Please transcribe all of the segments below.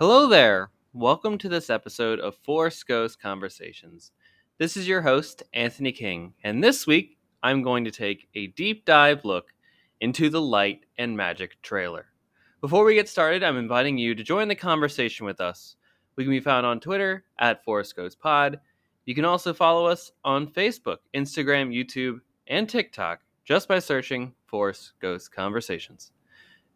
Hello there. Welcome to this episode of Force Ghost Conversations. This is your host, Anthony King, and this week I'm going to take a deep dive look into the Light and Magic trailer. Before we get started, I'm inviting you to join the conversation with us. We can be found on Twitter at Force Ghost Pod. You can also follow us on Facebook, Instagram, YouTube, and TikTok just by searching Force Ghost Conversations.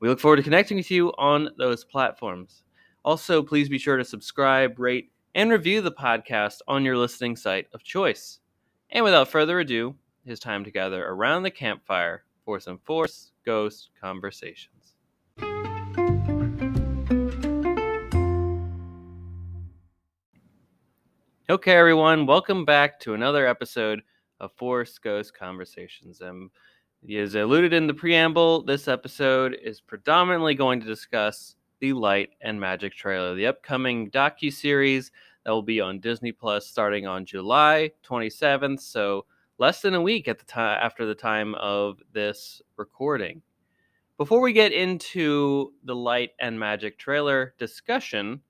We look forward to connecting with you on those platforms. Also, please be sure to subscribe, rate, and review the podcast on your listening site of choice. And without further ado, it is time to gather around the campfire for some Force Ghost conversations. Okay, everyone, welcome back to another episode of Force Ghost Conversations. And as alluded in the preamble, this episode is predominantly going to discuss the Light and Magic trailer, the upcoming docu series that will be on Disney Plus starting on July 27th. So less than a week at the time after the time of this recording. Before we get into the Light and Magic trailer discussion,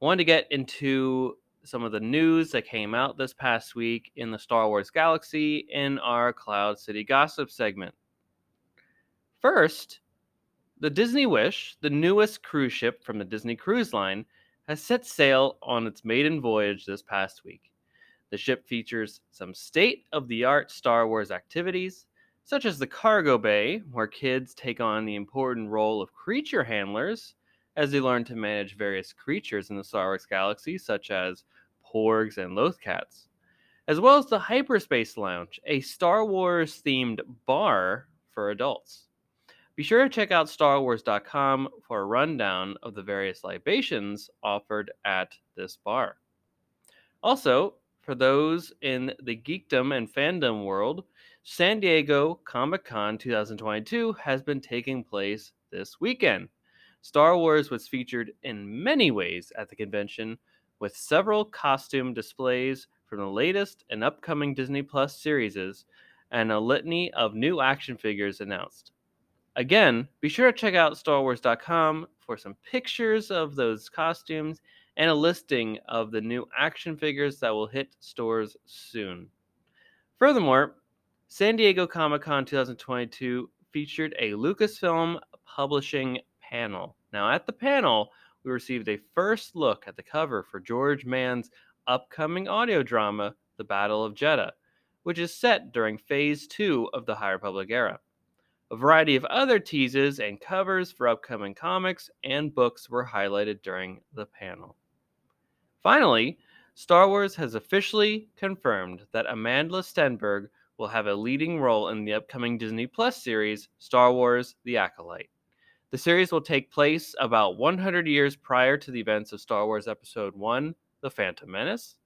I wanted to get into some of the news that came out this past week in the Star Wars galaxy in our Cloud City Gossip segment. First, the Disney Wish, the newest cruise ship from the Disney Cruise Line, has set sail on its maiden voyage this past week. The ship features some state of the art Star Wars activities, such as the cargo bay, where kids take on the important role of creature handlers as they learn to manage various creatures in the Star Wars galaxy, such as porgs and lothcats, as well as the Hyperspace Lounge, a Star Wars themed bar for adults. Be sure to check out StarWars.com for a rundown of the various libations offered at this bar. Also, for those in the geekdom and fandom world, San Diego Comic Con 2022 has been taking place this weekend. Star Wars was featured in many ways at the convention, with several costume displays from the latest and upcoming Disney Plus series and a litany of new action figures announced. Again, be sure to check out StarWars.com for some pictures of those costumes and a listing of the new action figures that will hit stores soon. Furthermore, San Diego Comic Con 2022 featured a Lucasfilm publishing panel. Now, at the panel, we received a first look at the cover for George Mann's upcoming audio drama, The Battle of Jedha, which is set during Phase 2 of the High Republic era. A variety of other teases and covers for upcoming comics and books were highlighted during the panel. Finally, Star Wars has officially confirmed that Amanda Stenberg will have a leading role in the upcoming Disney Plus series, Star Wars The Acolyte. The series will take place about 100 years prior to the events of Star Wars Episode 1 The Phantom Menace.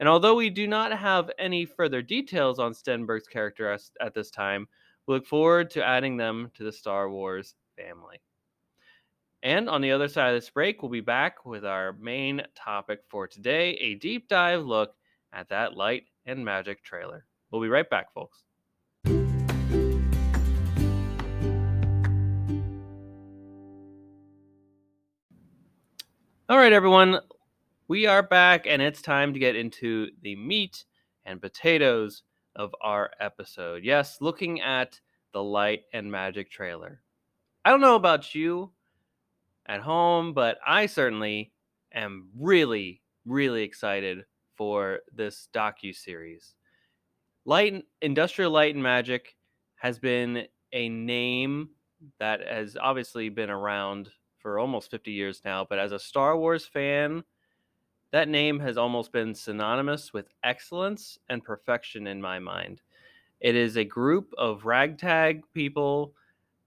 And although we do not have any further details on Stenberg's character at this time, we look forward to adding them to the Star Wars family. And on the other side of this break, we'll be back with our main topic for today a deep dive look at that light and magic trailer. We'll be right back, folks. All right, everyone, we are back, and it's time to get into the meat and potatoes of our episode. Yes, looking at the Light and Magic trailer. I don't know about you at home, but I certainly am really, really excited for this docu series. Light Industrial Light and Magic has been a name that has obviously been around for almost 50 years now, but as a Star Wars fan, that name has almost been synonymous with excellence and perfection in my mind. It is a group of ragtag people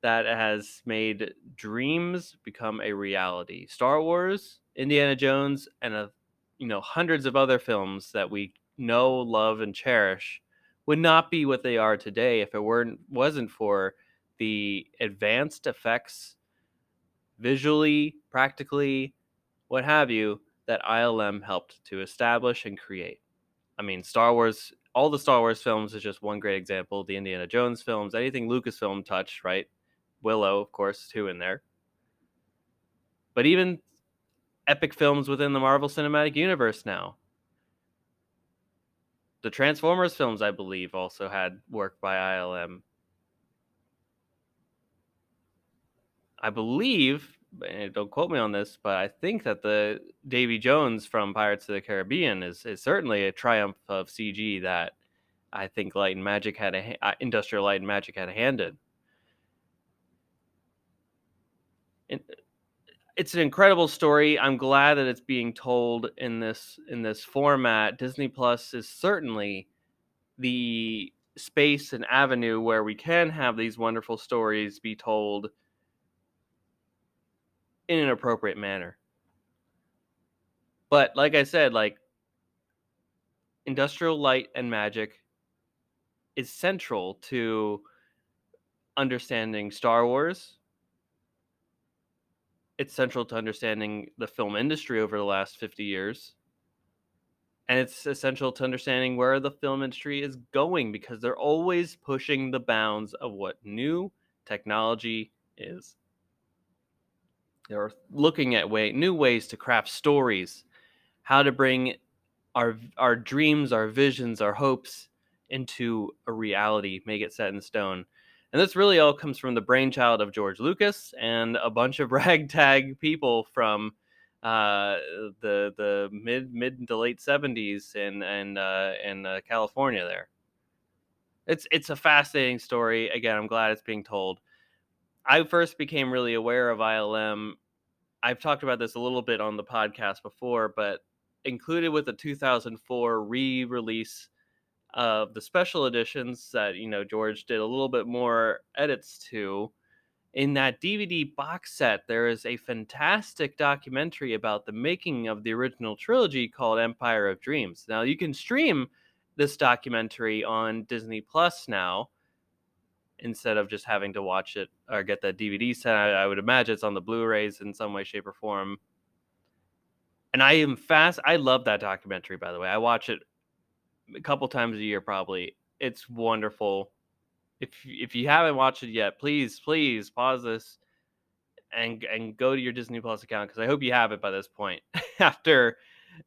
that has made dreams become a reality. Star Wars, Indiana Jones, and a, you know hundreds of other films that we know, love, and cherish would not be what they are today if it weren't wasn't for the advanced effects, visually, practically, what have you, that ILM helped to establish and create. I mean, Star Wars, all the Star Wars films is just one great example. The Indiana Jones films, anything Lucasfilm touched, right? Willow, of course, too, in there. But even epic films within the Marvel Cinematic Universe now. The Transformers films, I believe, also had work by ILM. I believe, don't quote me on this, but I think that the Davy Jones from Pirates of the Caribbean is, is certainly a triumph of CG that I think Light and Magic had a uh, Industrial Light and Magic had a hand in. And it's an incredible story. I'm glad that it's being told in this in this format. Disney Plus is certainly the space and avenue where we can have these wonderful stories be told in an appropriate manner. But like I said, like industrial light and magic is central to understanding Star Wars. It's central to understanding the film industry over the last 50 years. And it's essential to understanding where the film industry is going because they're always pushing the bounds of what new technology is. They're looking at way new ways to craft stories, how to bring our our dreams, our visions, our hopes into a reality, make it set in stone. And this really all comes from the brainchild of George Lucas and a bunch of ragtag people from uh, the the mid mid to late seventies in and uh, in uh, California. There, it's it's a fascinating story. Again, I'm glad it's being told. I first became really aware of ILM. I've talked about this a little bit on the podcast before, but included with the 2004 re-release of the special editions that you know George did a little bit more edits to. In that DVD box set, there is a fantastic documentary about the making of the original trilogy called Empire of Dreams. Now you can stream this documentary on Disney Plus now instead of just having to watch it or get the DVD set. I, I would imagine it's on the Blu-rays in some way, shape, or form. And I am fast. I love that documentary, by the way. I watch it a couple times a year, probably. It's wonderful. If if you haven't watched it yet, please, please pause this and and go to your Disney Plus account because I hope you have it by this point. After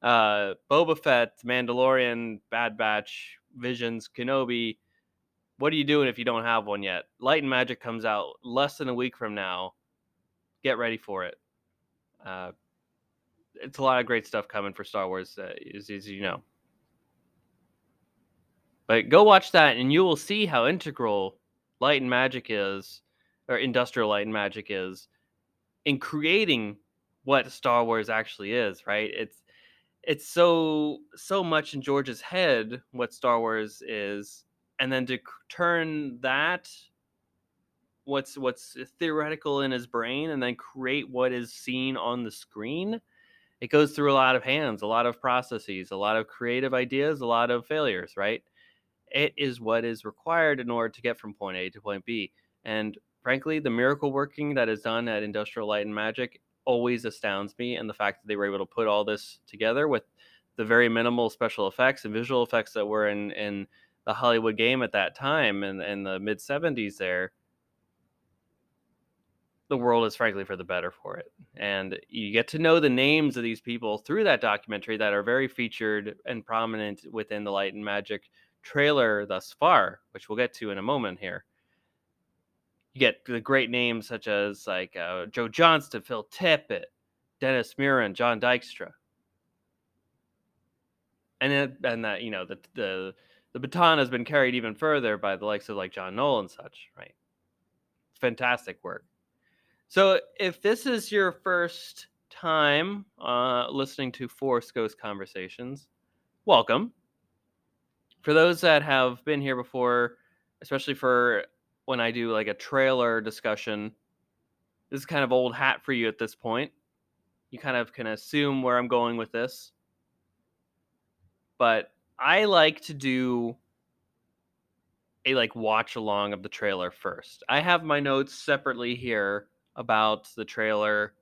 uh, Boba Fett, Mandalorian, Bad Batch, Visions, Kenobi, what are you doing if you don't have one yet? Light and Magic comes out less than a week from now. Get ready for it. Uh, it's a lot of great stuff coming for Star Wars, uh, as, as you know. But go watch that, and you will see how integral Light and Magic is, or Industrial Light and Magic is, in creating what Star Wars actually is. Right? It's it's so so much in George's head what Star Wars is and then to turn that what's what's uh, theoretical in his brain and then create what is seen on the screen it goes through a lot of hands a lot of processes a lot of creative ideas a lot of failures right? It is what is required in order to get from point a to point b and frankly the miracle working that is done at industrial light and magic always astounds me and the fact that they were able to put all this together with the very minimal special effects and visual effects that were in in the Hollywood game at that time in, in the mid 70s there, the world is frankly for the better for it. And you get to know the names of these people through that documentary that are very featured and prominent within the Light and Magic trailer thus far, which we'll get to in a moment here. You get the great names such as like uh, Joe Johnston, Phil Tippett, Dennis Muren, John Dykstra. And then, and that you know the the the baton has been carried even further by the likes of like John Knoll and such, right? Fantastic work. So if this is your first time uh, listening to Force Ghost Conversations, welcome. For those that have been here before, especially for when I do like a trailer discussion, this is kind of old hat for you at this point. You kind of can assume where I'm going with this. But I like to do a like watch along of the trailer first. I have my notes separately here about the trailer,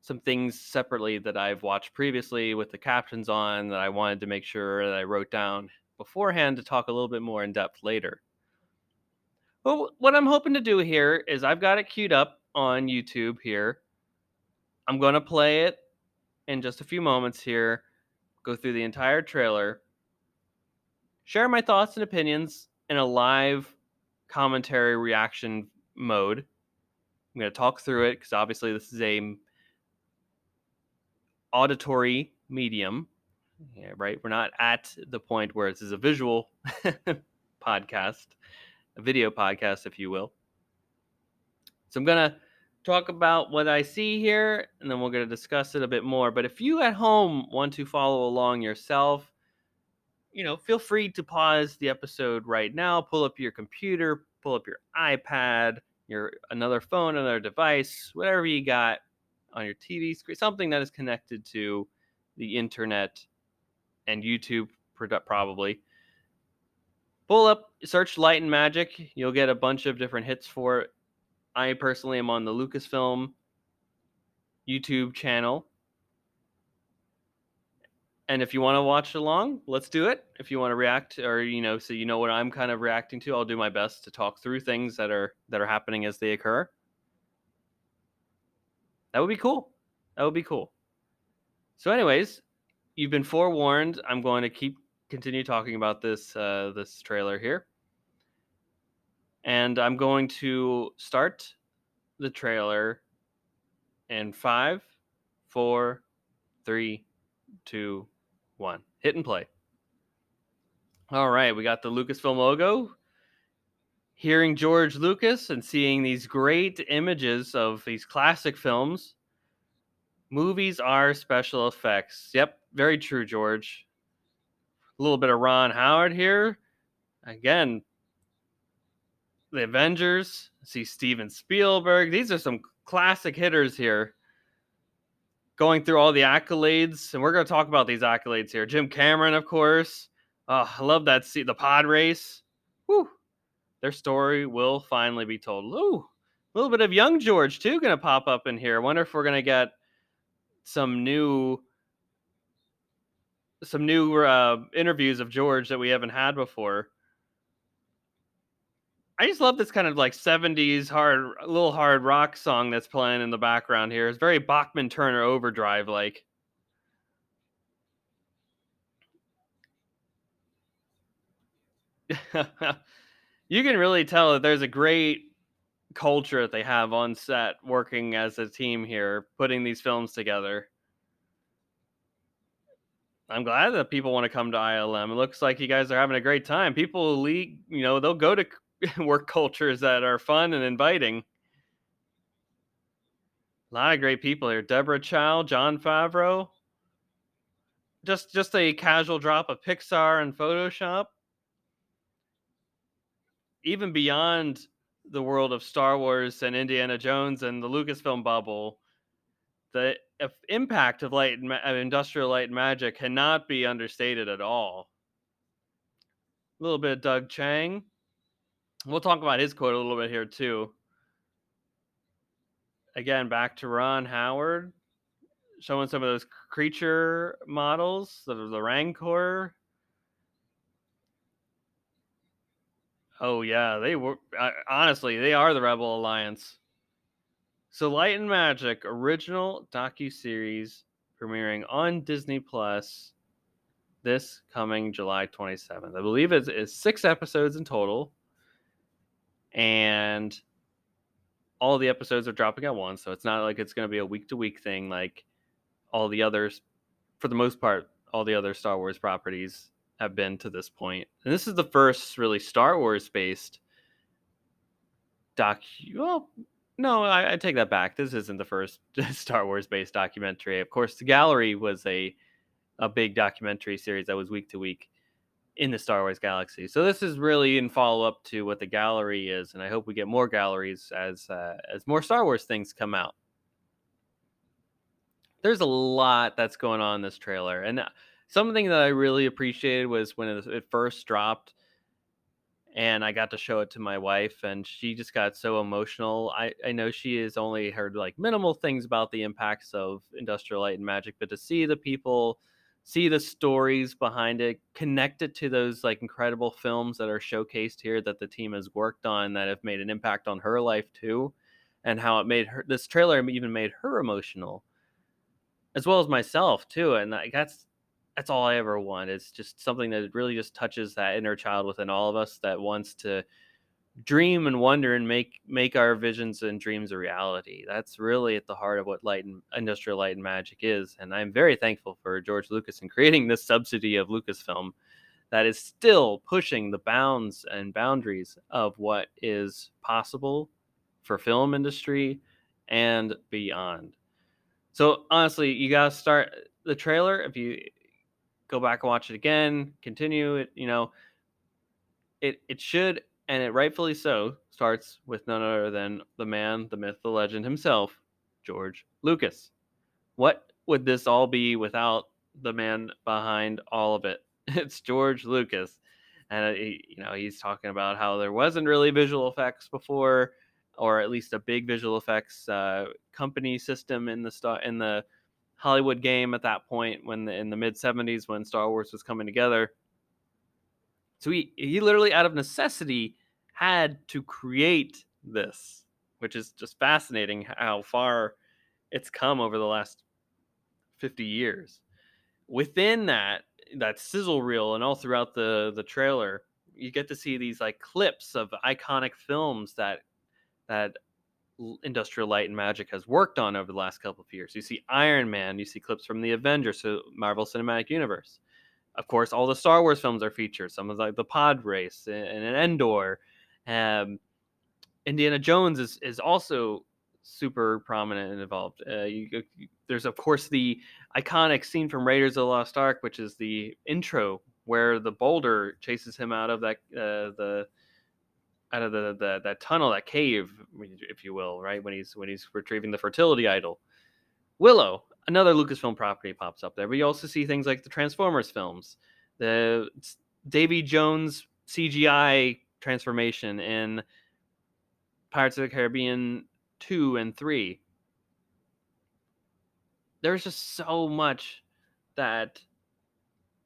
some things separately that I've watched previously with the captions on that I wanted to make sure that I wrote down beforehand to talk a little bit more in depth later. Well, what I'm hoping to do here is I've got it queued up on YouTube here. I'm going to play it in just a few moments here, go through the entire trailer, share my thoughts and opinions in a live commentary reaction mode. I'm going to talk through it because obviously this is a auditory medium, mm-hmm. yeah, right? We're not at the point where this is a visual podcast, a video podcast, if you will. So I'm going to talk about what I see here, and then we're going to discuss it a bit more. But if you at home want to follow along yourself, you know, feel free to pause the episode right now, pull up your computer, pull up your iPad, your another phone, another device, whatever you got on your TV screen, something that is connected to the internet and YouTube probably. Pull up, search Light and Magic. You'll get a bunch of different hits for it. I personally am on the Lucasfilm YouTube channel. And if you want to watch along, let's do it. If you want to react or you know, so you know what I'm kind of reacting to, I'll do my best to talk through things that are that are happening as they occur. That would be cool. That would be cool. So anyways, you've been forewarned. I'm going to keep continue talking about this uh, this trailer here. And I'm going to start the trailer in five, four, three, two, one. Hit and play. All right, we got the Lucasfilm logo. Hearing George Lucas and seeing these great images of these classic films. Movies are special effects. Yep, very true, George. A little bit of Ron Howard here. Again, the Avengers. see Steven Spielberg. These are some classic hitters here. Going through all the accolades, and we're going to talk about these accolades here. Jim Cameron, of course. I love that. See the pod race. Whew. Their story will finally be told. Ooh, a little bit of young George too going to pop up in here. I wonder if we're going to get some new some new uh, interviews of George that we haven't had before. I just love this kind of like 70s hard, little hard rock song that's playing in the background here. It's very Bachman Turner Overdrive like. you can really tell that there's a great culture that they have on set working as a team here, putting these films together. I'm glad that people want to come to ILM. It looks like you guys are having a great time. People leave, you know, they'll go to work cultures that are fun and inviting. A lot of great people here. Deborah Chow, Jon Favreau. Just just a casual drop of Pixar and Photoshop. Even beyond the world of Star Wars and Indiana Jones and the Lucasfilm bubble, the impact of light of uh, industrial light and magic cannot be understated at all. A little bit of Doug Chiang. We'll talk about his quote a little bit here too. Again, back to Ron Howard, showing some of those creature models, the, the Rancor. Oh yeah, they were honestly they are the Rebel Alliance. So Light and Magic original docu series premiering on Disney Plus this coming July 27th. I believe it's, it's six episodes in total and all the episodes are dropping at once, so it's not like it's going to be a week to week thing like all the others. For the most part, all the other Star Wars properties have been to this point, and this is the first really Star Wars based doc. Well, no, I, I take that back. This isn't the first Star Wars based documentary. Of course, the Gallery was a a big documentary series that was week to week in the Star Wars galaxy. So this is really in follow up to what the gallery is, and I hope we get more galleries as uh, as more Star Wars things come out. There's a lot that's going on in this trailer, and uh, something that I really appreciated was when it first dropped, and I got to show it to my wife, and she just got so emotional. I I know she has only heard like minimal things about the impacts of Industrial Light and Magic, but to see the people see the stories behind it, connect it to those like incredible films that are showcased here that the team has worked on that have made an impact on her life too, and how it made her this trailer even made her emotional. as well as myself too. And like that's that's all I ever want. It's just something that really just touches that inner child within all of us that wants to dream and wonder and make make our visions and dreams a reality. That's really at the heart of what light and industrial light and magic is. And I'm very thankful for George Lucas in creating this subsidy of Lucasfilm that is still pushing the bounds and boundaries of what is possible for film industry and beyond. So honestly, you gotta start uh, the trailer. If you eh, go back and watch it again, continue it, you know, it it should and it rightfully so starts with none other than the man, the myth, the legend himself, George Lucas. What would this all be without the man behind all of it? It's George Lucas, and uh, he, you know he's talking about how there wasn't really visual effects before, or at least a big visual effects uh, company system in the star in the Hollywood game at that point when the, in the mid 70s when Star Wars was coming together. So he he literally out of necessity had to create this, which is just fascinating how far it's come over the last 50 years. Within that that sizzle reel and all throughout the the trailer, you get to see these like clips of iconic films that that Industrial Light and Magic has worked on over the last couple of years. You see Iron Man, you see clips from the Avengers, so Marvel Cinematic Universe. Of course, all the Star Wars films are featured. Some of like the Pod Race and, and Endor. Um, Indiana Jones is is also super prominent and involved. Uh, you, you, there's of course the iconic scene from Raiders of the Lost Ark, which is the intro where the boulder chases him out of that uh, the out of the, the that tunnel, that cave, if you will, right when he's when he's retrieving the fertility idol. Willow, another Lucasfilm property, pops up there. But you also see things like the Transformers films, the Davy Jones CGI transformation in Pirates of the Caribbean 2 and 3. There's just so much that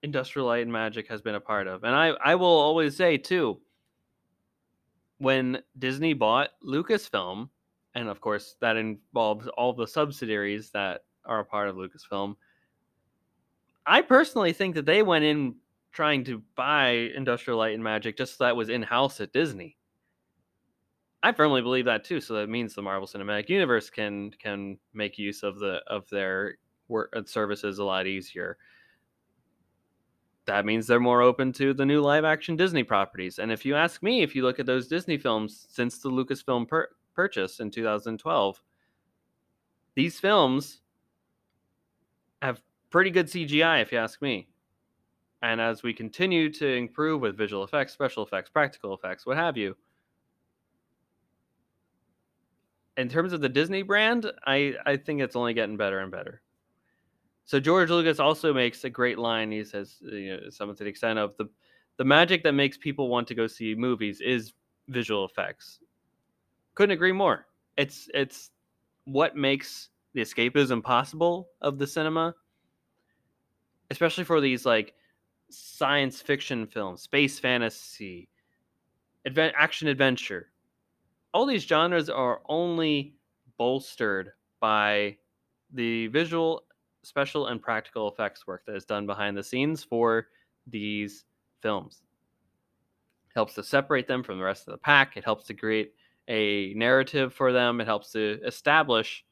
Industrial Light and Magic has been a part of. And I, I will always say, too, when Disney bought Lucasfilm, and of course that involves all the subsidiaries that are a part of Lucasfilm, I personally think that they went in trying to buy Industrial Light and Magic just so that was in house at Disney. I firmly believe that too. So that means the Marvel Cinematic Universe can can make use of the of their work uh, services a lot easier. That means they're more open to the new live action Disney properties. And if you ask me, if you look at those Disney films since the Lucasfilm per- purchase in 2012, these films have pretty good CGI, if you ask me. And as we continue to improve with visual effects, special effects, practical effects, what have you, in terms of the Disney brand, I, I think it's only getting better and better. So George Lucas also makes a great line. He says, uh, you know, something to the extent of the the magic that makes people want to go see movies is visual effects. Couldn't agree more. It's it's what makes the escapism possible of the cinema, especially for these like science fiction films, space fantasy, advent, action adventure. All these genres are only bolstered by the visual, special, and practical effects work that is done behind the scenes for these films. It helps to separate them from the rest of the pack. It helps to create a narrative for them. It helps to establish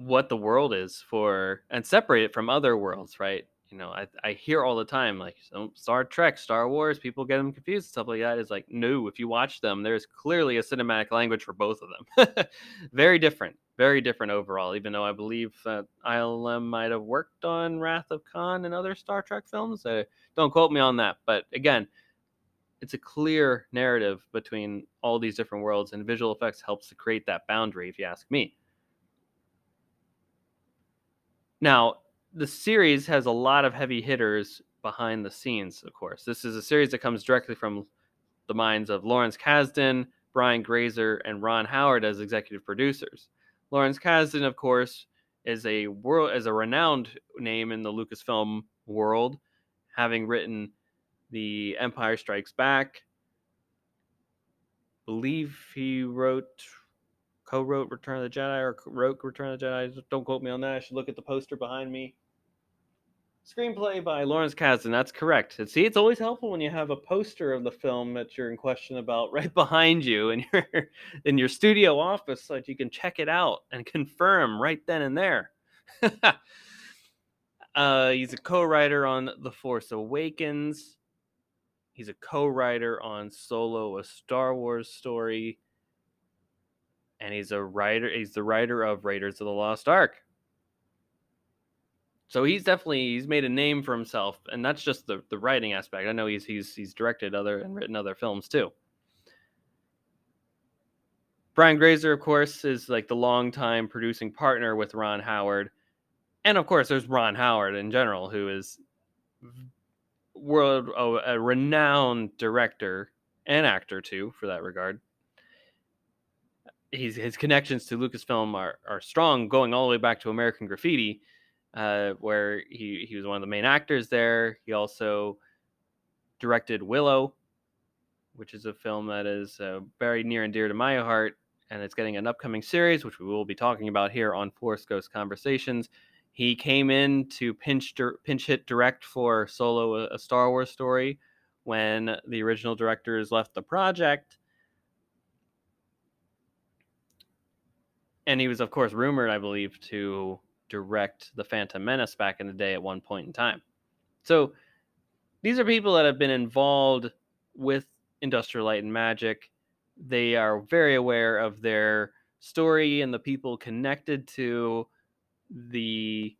what the world is for and separate it from other worlds, right? You know, I, I hear all the time like Star Trek, Star Wars, people get them confused, stuff like that. Is like, no, if you watch them, there's clearly a cinematic language for both of them. very different, very different overall. Even though I believe that ILM might have worked on Wrath of Khan and other Star Trek films. Uh, don't quote me on that, but again, it's a clear narrative between all these different worlds, and visual effects helps to create that boundary. If you ask me. Now, the series has a lot of heavy hitters behind the scenes, of course. This is a series that comes directly from the minds of Lawrence Kasdan, Brian Grazer, and Ron Howard as executive producers. Lawrence Kasdan, of course, is a world as a renowned name in the Lucasfilm world, having written The Empire Strikes Back. believe he wrote co-wrote Return of the Jedi or wrote Return of the Jedi. Don't quote me on that. I should look at the poster behind me. Screenplay by Lawrence Kasdan. That's correct. And see, it's always helpful when you have a poster of the film that you're in question about right behind you in your in your studio office, so that you can check it out and confirm right then and there. uh, he's a co-writer on The Force Awakens. He's a co-writer on Solo, a Star Wars story, and he's a writer. He's the writer of Raiders of the Lost Ark. So he's definitely he's made a name for himself, and that's just the the writing aspect. I know he's he's he's directed other and written other films too. Brian Grazer, of course, is like the longtime producing partner with Ron Howard, and of course, there's Ron Howard in general, who is world oh, a renowned director and actor too, for that regard. He's, his connections to Lucasfilm are, are strong, going all the way back to American Graffiti, uh, where he, he was one of the main actors there. He also directed Willow, which is a film that is uh, very near and dear to my heart, and it's getting an upcoming series, which we will be talking about here on Force Ghost Conversations. He came in to pinch pinch hit direct for Solo, a Star Wars story, when the original directors left the project. And he was, of course, rumored, I believe, to direct The Phantom Menace back in the day at one point in time. So these are people that have been involved with Industrial Light and Magic. They are very aware of their story and the people connected to the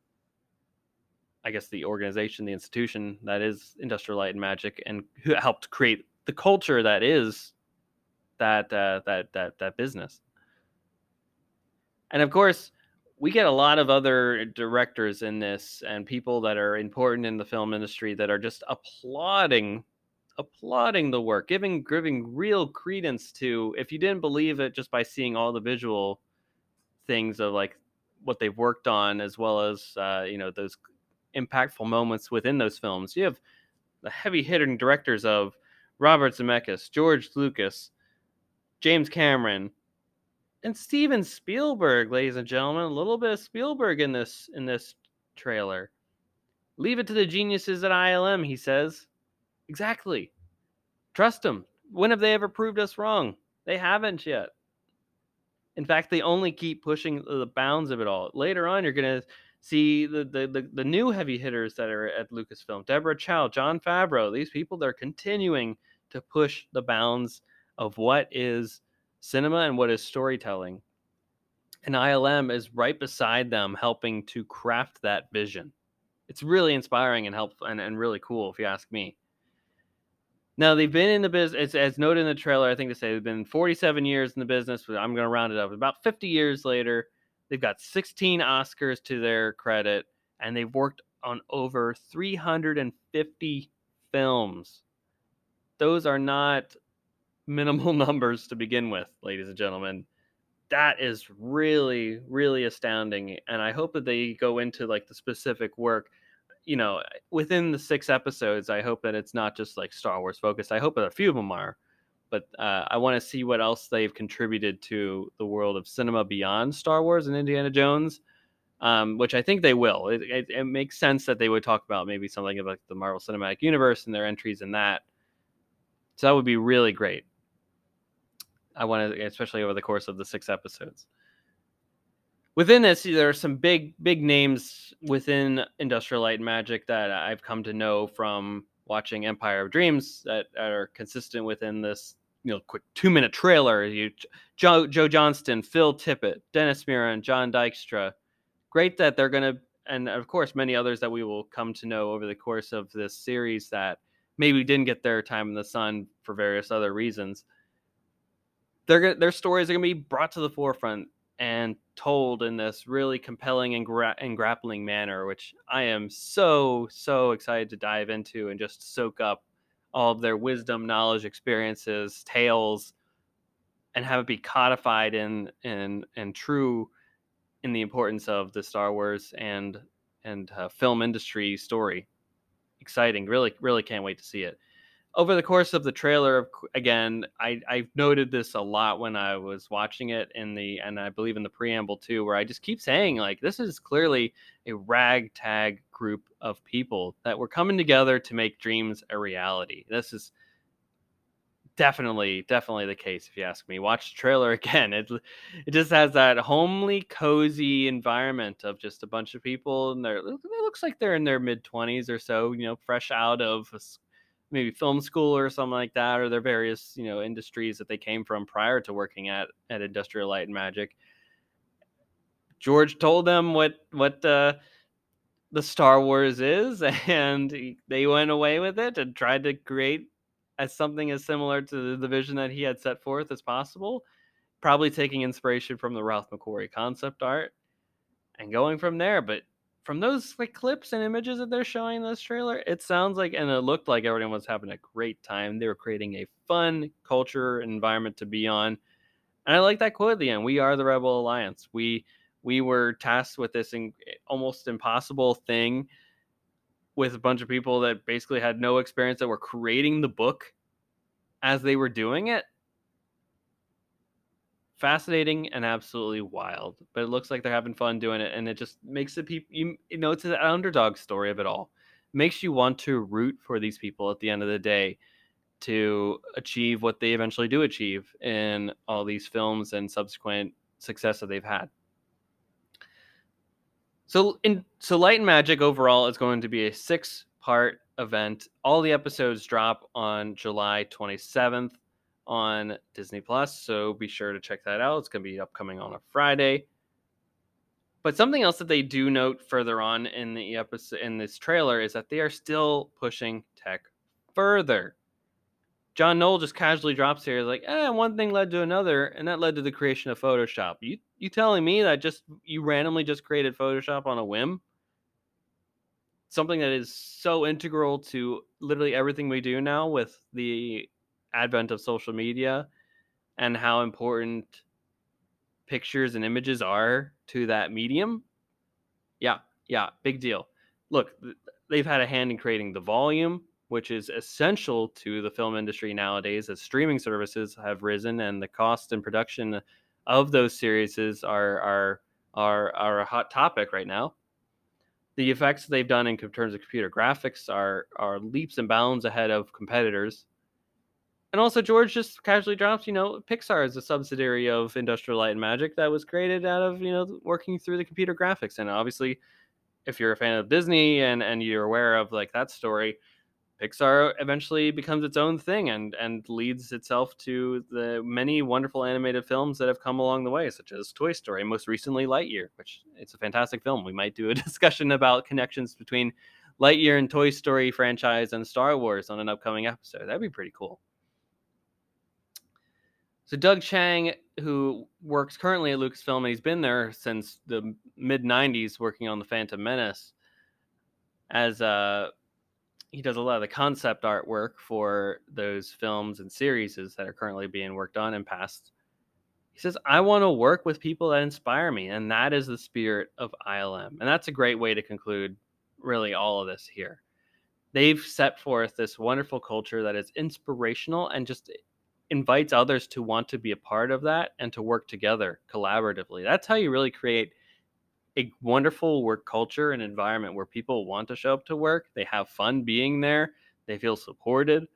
I guess the organization, the institution that is Industrial Light and Magic, and who helped create the culture that is that uh, that that that business. And of course, we get a lot of other directors in this and people that are important in the film industry that are just applauding applauding the work, giving giving real credence to if you didn't believe it just by seeing all the visual things of like what they've worked on as well as uh, you know those impactful moments within those films. You have the heavy hitting directors of Robert Zemeckis, George Lucas, James Cameron, and Steven Spielberg, ladies and gentlemen. A little bit of Spielberg in this in this trailer. Leave it to the geniuses at ILM, he says. Exactly. Trust them. When have they ever proved us wrong? They haven't yet. In fact, they only keep pushing the bounds of it all. Later on, you're to see the, the, the, the, new heavy hitters that are at Lucasfilm Deborah Chow, Jon Favreau, these people, they're continuing to push the bounds of what is cinema and what is storytelling. And ILM is right beside them, helping to craft that vision. It's really inspiring and helpful and, and really cool, if you ask me. Now they've been in the business, as noted in the trailer. I think they say they've been 47 years in the business. But I'm going to round it up. About 50 years later, they've got 16 Oscars to their credit, and they've worked on over 350 films. Those are not minimal numbers to begin with, ladies and gentlemen. That is really, really astounding. And I hope that they go into like the specific work you know, within the six episodes, I hope that it's not just like Star Wars focused. I hope that a few of them are, but uh, I want to see what else they've contributed to the world of cinema beyond Star Wars and Indiana Jones, um, which I think they will. It, it, it, makes sense that they would talk about maybe something about the Marvel Cinematic Universe and their entries in that. So that would be really great. I want to, especially over the course of the six episodes. Within this there are some big big names within industrial light and magic that i've come to know from watching empire of dreams that, are consistent within this you know quick two minute trailer. You joe, joe johnston phil tippett dennis muren john dykstra. Great that they're going to and of course many others that we will come to know over the course of this series that maybe didn't get their time in the sun for various other reasons they're, their stories are going to be brought to the forefront and told in this really compelling and, gra- and grappling manner, which I am so, so excited to dive into and just soak up all of their wisdom, knowledge, experiences, tales, and have it be codified in in and true in the importance of the Star Wars and and uh, film industry story. Exciting, really, really can't wait to see it. Over the course of the trailer again I, i've noted this a lot when i was watching it in the and i believe in the preamble too where i just keep saying like this is clearly a ragtag group of people that were coming together to make dreams a reality. This is definitely definitely the case if you ask me. Watch the trailer again. It, it just has that homely cozy environment of just a bunch of people and they're it looks like they're in their mid 20s or so you know fresh out of a maybe film school or something like that, or their various you know industries that they came from prior to working at at Industrial Light and Magic. George told them what what uh, the Star Wars is, and they went away with it and tried to create as something as similar to the vision that he had set forth as possible. Probably taking inspiration from the Ralph McQuarrie concept art and going from there. But from those like clips and images that they're showing in this trailer, it sounds like and it looked like everyone was having a great time. They were creating a fun culture environment to be on. And I like that quote at the end. We are the Rebel Alliance. We we were tasked with this in, eh, almost impossible thing with a bunch of people that basically had no experience that were creating the book as they were doing it fascinating and absolutely wild. But it looks like they're having fun doing it, and it just makes the people. You, you know, it's an underdog story of it all. makes you want to root for these people at the end of the day to achieve what they eventually do achieve in all these films and subsequent success that they've had. So, in so Light and Magic overall is going to be a six-part event. All the episodes drop on July 27th on Disney Plus, so be sure to check that out. It's going to be upcoming on a Friday. But something else that they do note further on in the episode in this trailer is that they are still pushing tech further. John Knoll just casually drops here like, eh, one thing led to another, and that led to the creation of Photoshop. You you telling me that just you randomly just created Photoshop on a whim? Something that is so integral to literally everything we do now with the advent of social media and how important pictures and images are to that medium. Yeah, yeah, big deal. Look, they've had a hand in creating the volume, which is essential to the film industry nowadays as streaming services have risen and the cost and production of those series are are are are a hot topic right now. The effects they've done in terms of computer graphics are are leaps and bounds ahead of competitors and also, George just casually drops, you know, Pixar is a subsidiary of Industrial Light and Magic that was created out of, you know, working through the computer graphics. And obviously, if you're a fan of Disney and and you're aware of like that story, Pixar eventually becomes its own thing and and leads itself to the many wonderful animated films that have come along the way, such as Toy Story, most recently Lightyear, which it's a fantastic film. We might do a discussion about connections between Lightyear and Toy Story franchise and Star Wars on an upcoming episode. That'd be pretty cool. So Doug Chiang, who works currently at Lucasfilm, and he's been there since the mid '90s, working on the Phantom Menace. As uh, he does a lot of the concept artwork for those films and series that are currently being worked on and past. He says, "I want to work with people that inspire me, and that is the spirit of ILM." And that's a great way to conclude, really, all of this here. They've set forth this wonderful culture that is inspirational and just invites others to want to be a part of that and to work together collaboratively. That's how you really create a wonderful work culture and environment where people want to show up to work, they have fun being there, they feel supported,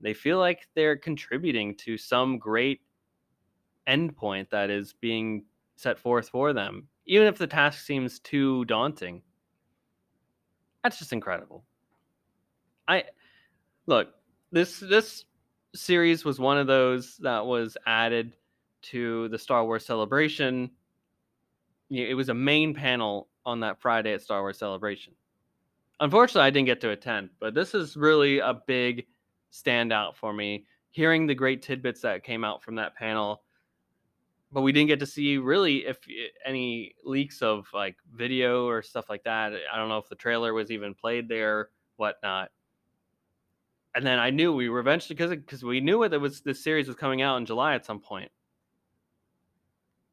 they feel like they're contributing to some great endpoint that is being set forth for them, even if the task seems too daunting. That's just incredible. I look, this this series was one of those that was added to the Star Wars Celebration. It was a main panel on that Friday at Star Wars Celebration. Unfortunately, I didn't get to attend, but this is really a big standout for me. Hearing the great tidbits that came out from that panel, but we didn't get to see really if eh, any leaks of like video or stuff like that. I don't know if the trailer was even played there, whatnot and then I knew we were eventually because because we knew it was this series was coming out in July at some point.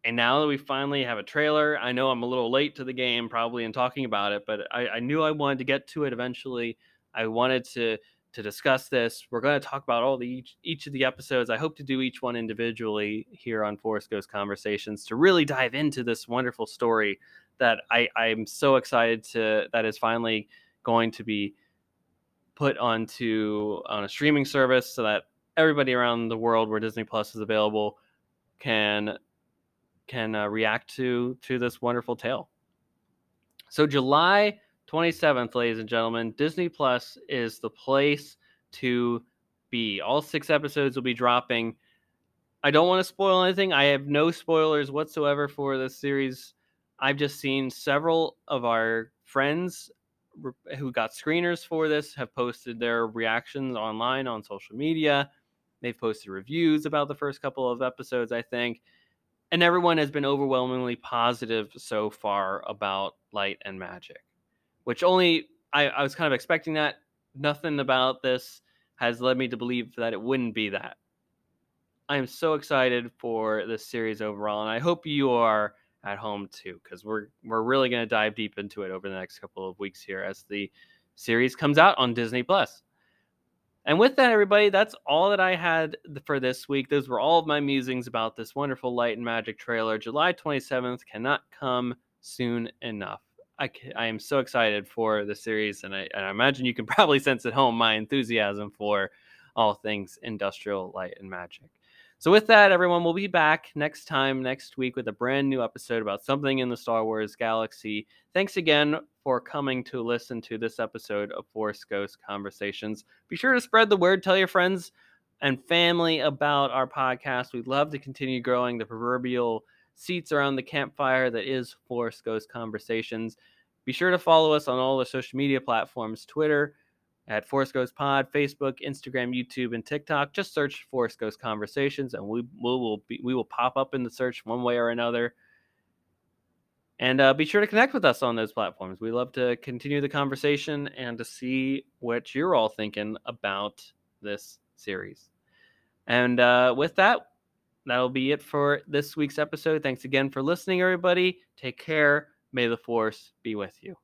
And now that we finally have a trailer, I know I'm a little late to the game probably in talking about it, but I, I knew I wanted to get to it eventually. I wanted to to discuss this. We're going to talk about all the each, each of the episodes. I hope to do each one individually here on Force Ghost Conversations to really dive into this wonderful story that I I'm so excited to that is finally going to be put onto on a streaming service so that everybody around the world where Disney Plus is available can can uh, react to to this wonderful tale. So July 27th, ladies and gentlemen, Disney Plus is the place to be. All six episodes will be dropping. I don't want to spoil anything. I have no spoilers whatsoever for this series. I've just seen several of our friends who got screeners for this have posted their reactions online on social media. They've posted reviews about the first couple of episodes, I think. And everyone has been overwhelmingly positive so far about Light and Magic, which only I, I was kind of expecting that. Nothing about this has led me to believe that it wouldn't be that. I am so excited for this series overall, and I hope you are at home too, because we're we're really going to dive deep into it over the next couple of weeks here as the series comes out on Disney Plus. And with that, everybody, that's all that I had for this week. Those were all of my musings about this wonderful Light and Magic trailer. July 27th cannot come soon enough. I, I am so excited for the series, and I, and I imagine you can probably sense at home my enthusiasm for all things industrial light and magic. So, with that, everyone, we'll be back next time, next week, with a brand new episode about something in the Star Wars galaxy. Thanks again for coming to listen to this episode of Force Ghost Conversations. Be sure to spread the word, tell your friends and family about our podcast. We'd love to continue growing the proverbial seats around the campfire that is Force Ghost Conversations. Be sure to follow us on all the social media platforms Twitter, at Force Ghost Pod, Facebook, Instagram, YouTube, and TikTok. Just search Force Ghost Conversations, and we, we will be, we will pop up in the search one way or another. And uh, be sure to connect with us on those platforms. We love to continue the conversation and to see what you're all thinking about this series. And uh, with that, that'll be it for this week's episode. Thanks again for listening, everybody. Take care. May the Force be with you.